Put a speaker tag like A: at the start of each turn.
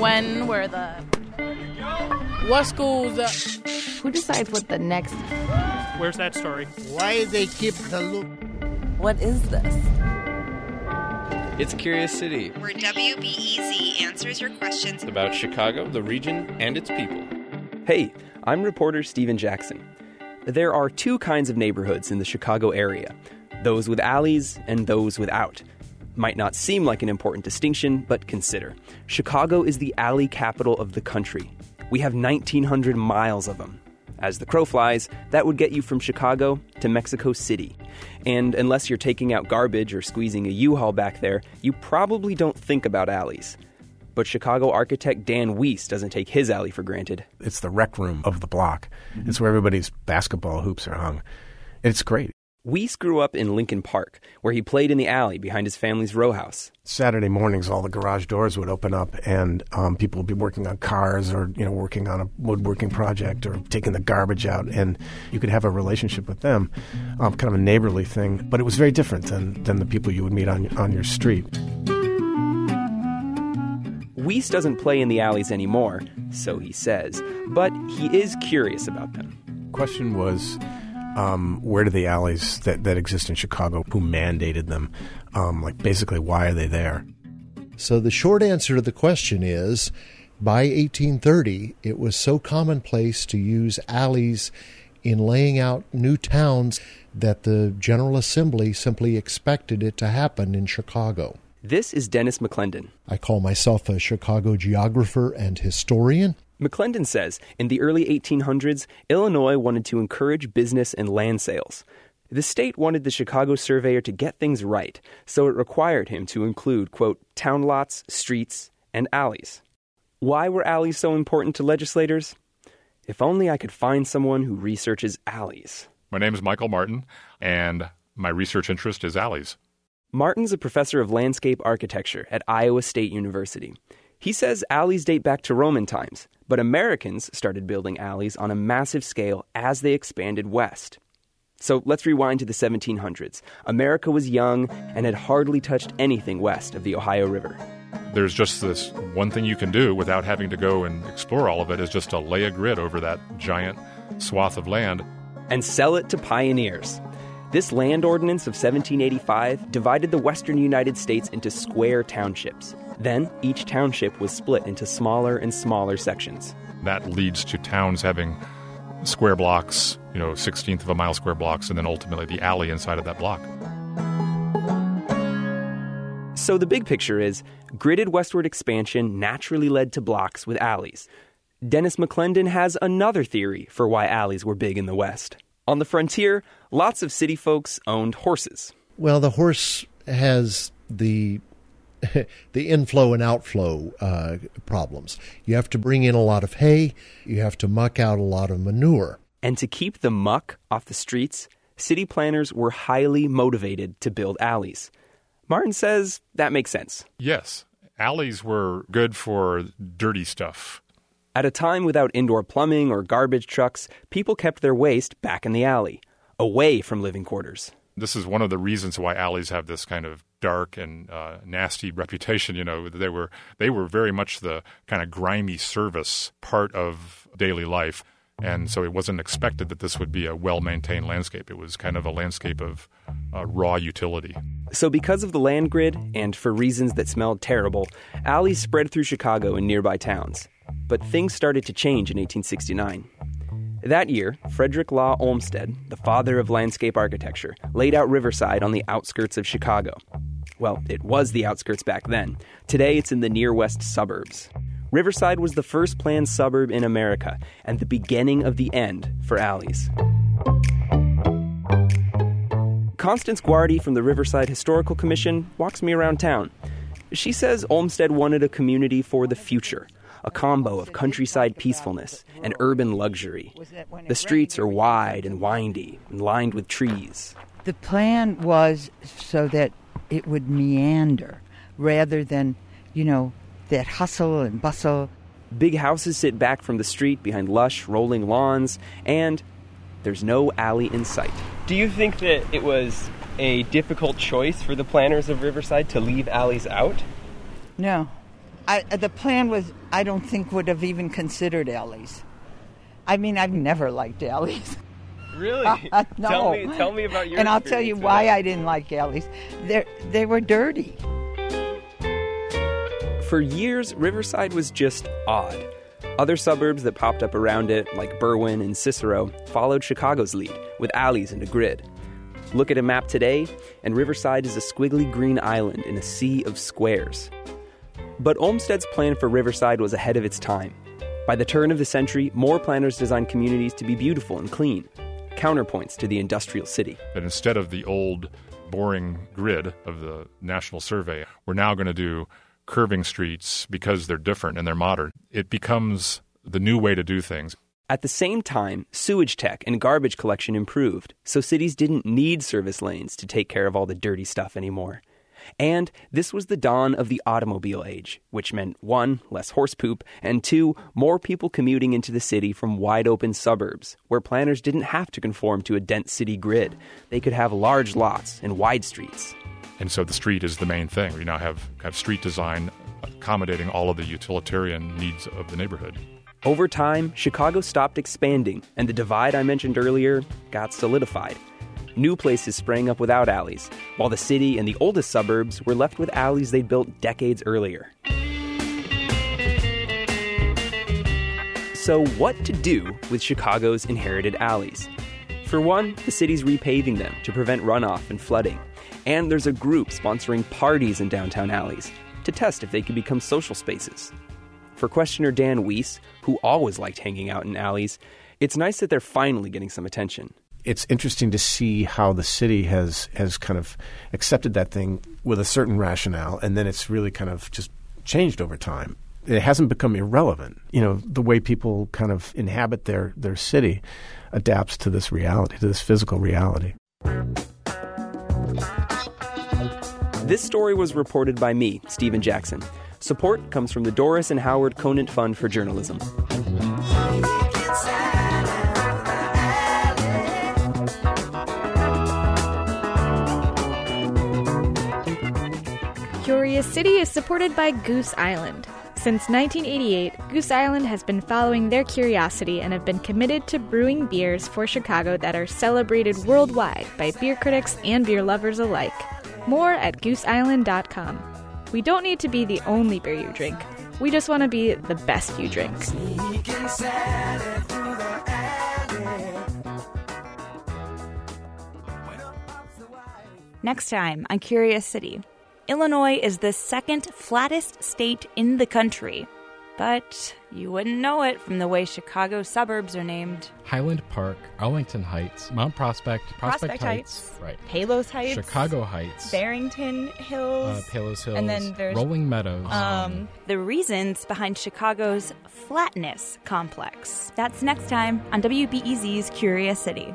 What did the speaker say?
A: When were the what schools? Uh,
B: Who decides what the next?
C: Where's that story?
D: Why they keep the loop?
B: What is this?
E: It's Curious City,
F: where WBEZ answers your questions
E: about Chicago, the region, and its people. Hey, I'm reporter Steven Jackson. There are two kinds of neighborhoods in the Chicago area those with alleys and those without might not seem like an important distinction, but consider. Chicago is the alley capital of the country. We have 1,900 miles of them. As the crow flies, that would get you from Chicago to Mexico City. And unless you're taking out garbage or squeezing a U-Haul back there, you probably don't think about alleys. But Chicago architect Dan Weiss doesn't take his alley for granted.
G: It's the rec room of the block. Mm-hmm. It's where everybody's basketball hoops are hung. It's great.
E: Weiss grew up in Lincoln Park, where he played in the alley behind his family's row house.
G: Saturday mornings, all the garage doors would open up, and um, people would be working on cars, or you know, working on a woodworking project, or taking the garbage out, and you could have a relationship with them, um, kind of a neighborly thing. But it was very different than than the people you would meet on on your street.
E: Weiss doesn't play in the alleys anymore, so he says, but he is curious about them.
G: Question was um, where do the alleys that, that exist in Chicago, who mandated them? Um, like, basically, why are they there?
H: So, the short answer to the question is by 1830, it was so commonplace to use alleys in laying out new towns that the General Assembly simply expected it to happen in Chicago.
E: This is Dennis McClendon.
H: I call myself a Chicago geographer and historian.
E: McClendon says in the early 1800s, Illinois wanted to encourage business and land sales. The state wanted the Chicago surveyor to get things right, so it required him to include, quote, town lots, streets, and alleys. Why were alleys so important to legislators? If only I could find someone who researches alleys.
I: My name is Michael Martin, and my research interest is alleys.
E: Martin's a professor of landscape architecture at Iowa State University. He says alleys date back to Roman times, but Americans started building alleys on a massive scale as they expanded west. So let's rewind to the 1700s. America was young and had hardly touched anything west of the Ohio River.
I: There's just this one thing you can do without having to go and explore all of it is just to lay a grid over that giant swath of land
E: and sell it to pioneers. This land ordinance of 1785 divided the western United States into square townships. Then each township was split into smaller and smaller sections.
I: That leads to towns having square blocks, you know, 16th of a mile square blocks, and then ultimately the alley inside of that block.
E: So the big picture is gridded westward expansion naturally led to blocks with alleys. Dennis McClendon has another theory for why alleys were big in the West. On the frontier, lots of city folks owned horses.
H: Well, the horse has the the inflow and outflow uh, problems. You have to bring in a lot of hay, you have to muck out a lot of manure.
E: And to keep the muck off the streets, city planners were highly motivated to build alleys. Martin says that makes sense.
I: Yes, alleys were good for dirty stuff.
E: At a time without indoor plumbing or garbage trucks, people kept their waste back in the alley, away from living quarters.
I: This is one of the reasons why alleys have this kind of dark and uh, nasty reputation. You know, they were they were very much the kind of grimy service part of daily life, and so it wasn't expected that this would be a well maintained landscape. It was kind of a landscape of uh, raw utility.
E: So, because of the land grid and for reasons that smelled terrible, alleys spread through Chicago and nearby towns. But things started to change in 1869. That year, Frederick Law Olmsted, the father of landscape architecture, laid out Riverside on the outskirts of Chicago. Well, it was the outskirts back then. Today, it's in the near west suburbs. Riverside was the first planned suburb in America and the beginning of the end for alleys. Constance Guardi from the Riverside Historical Commission walks me around town. She says Olmsted wanted a community for the future, a combo of countryside peacefulness and urban luxury. The streets are wide and windy and lined with trees.
J: The plan was so that it would meander rather than, you know, that hustle and bustle.
E: Big houses sit back from the street behind lush, rolling lawns, and there's no alley in sight.
K: Do you think that it was a difficult choice for the planners of Riverside to leave alleys out?
J: No. I, the plan was, I don't think, would have even considered alleys. I mean, I've never liked alleys.
K: Really?
J: Uh, no.
K: Tell me, tell me about your.
J: And I'll tell you why I didn't like alleys. They they were dirty.
E: For years, Riverside was just odd. Other suburbs that popped up around it, like Berwyn and Cicero, followed Chicago's lead, with alleys and a grid. Look at a map today, and Riverside is a squiggly green island in a sea of squares. But Olmsted's plan for Riverside was ahead of its time. By the turn of the century, more planners designed communities to be beautiful and clean, counterpoints to the industrial city.
I: That instead of the old, boring grid of the National Survey, we're now going to do curving streets because they're different and they're modern. It becomes the new way to do things.
E: At the same time, sewage tech and garbage collection improved, so cities didn't need service lanes to take care of all the dirty stuff anymore. And this was the dawn of the automobile age, which meant one, less horse poop, and two, more people commuting into the city from wide open suburbs, where planners didn't have to conform to a dense city grid. They could have large lots and wide streets.
I: And so the street is the main thing. We now have, have street design accommodating all of the utilitarian needs of the neighborhood.
E: Over time, Chicago stopped expanding, and the divide I mentioned earlier got solidified. New places sprang up without alleys, while the city and the oldest suburbs were left with alleys they'd built decades earlier. So, what to do with Chicago's inherited alleys? For one, the city's repaving them to prevent runoff and flooding. And there's a group sponsoring parties in downtown alleys to test if they could become social spaces. For questioner Dan Weiss, who always liked hanging out in alleys, it's nice that they're finally getting some attention.
G: It's interesting to see how the city has has kind of accepted that thing with a certain rationale, and then it's really kind of just changed over time. It hasn't become irrelevant. You know, the way people kind of inhabit their, their city adapts to this reality, to this physical reality.
E: This story was reported by me, Stephen Jackson. Support comes from the Doris and Howard Conant Fund for Journalism.
L: Curious City is supported by Goose Island. Since 1988, Goose Island has been following their curiosity and have been committed to brewing beers for Chicago that are celebrated worldwide by beer critics and beer lovers alike. More at gooseisland.com. We don't need to be the only beer you drink. We just want to be the best you drink.
M: Next time on Curious City. Illinois is the second flattest state in the country. But you wouldn't know it from the way Chicago suburbs are named.
N: Highland Park, Arlington Heights, Mount Prospect, Prospect,
M: Prospect
N: Heights,
M: Heights,
N: right?
M: Palos Heights,
N: Chicago Heights,
M: Barrington Hills,
N: uh, Palos Hills,
M: and then there's
N: Rolling Meadows.
M: Um, the reasons behind Chicago's flatness complex. That's next time on WBEZ's Curious City.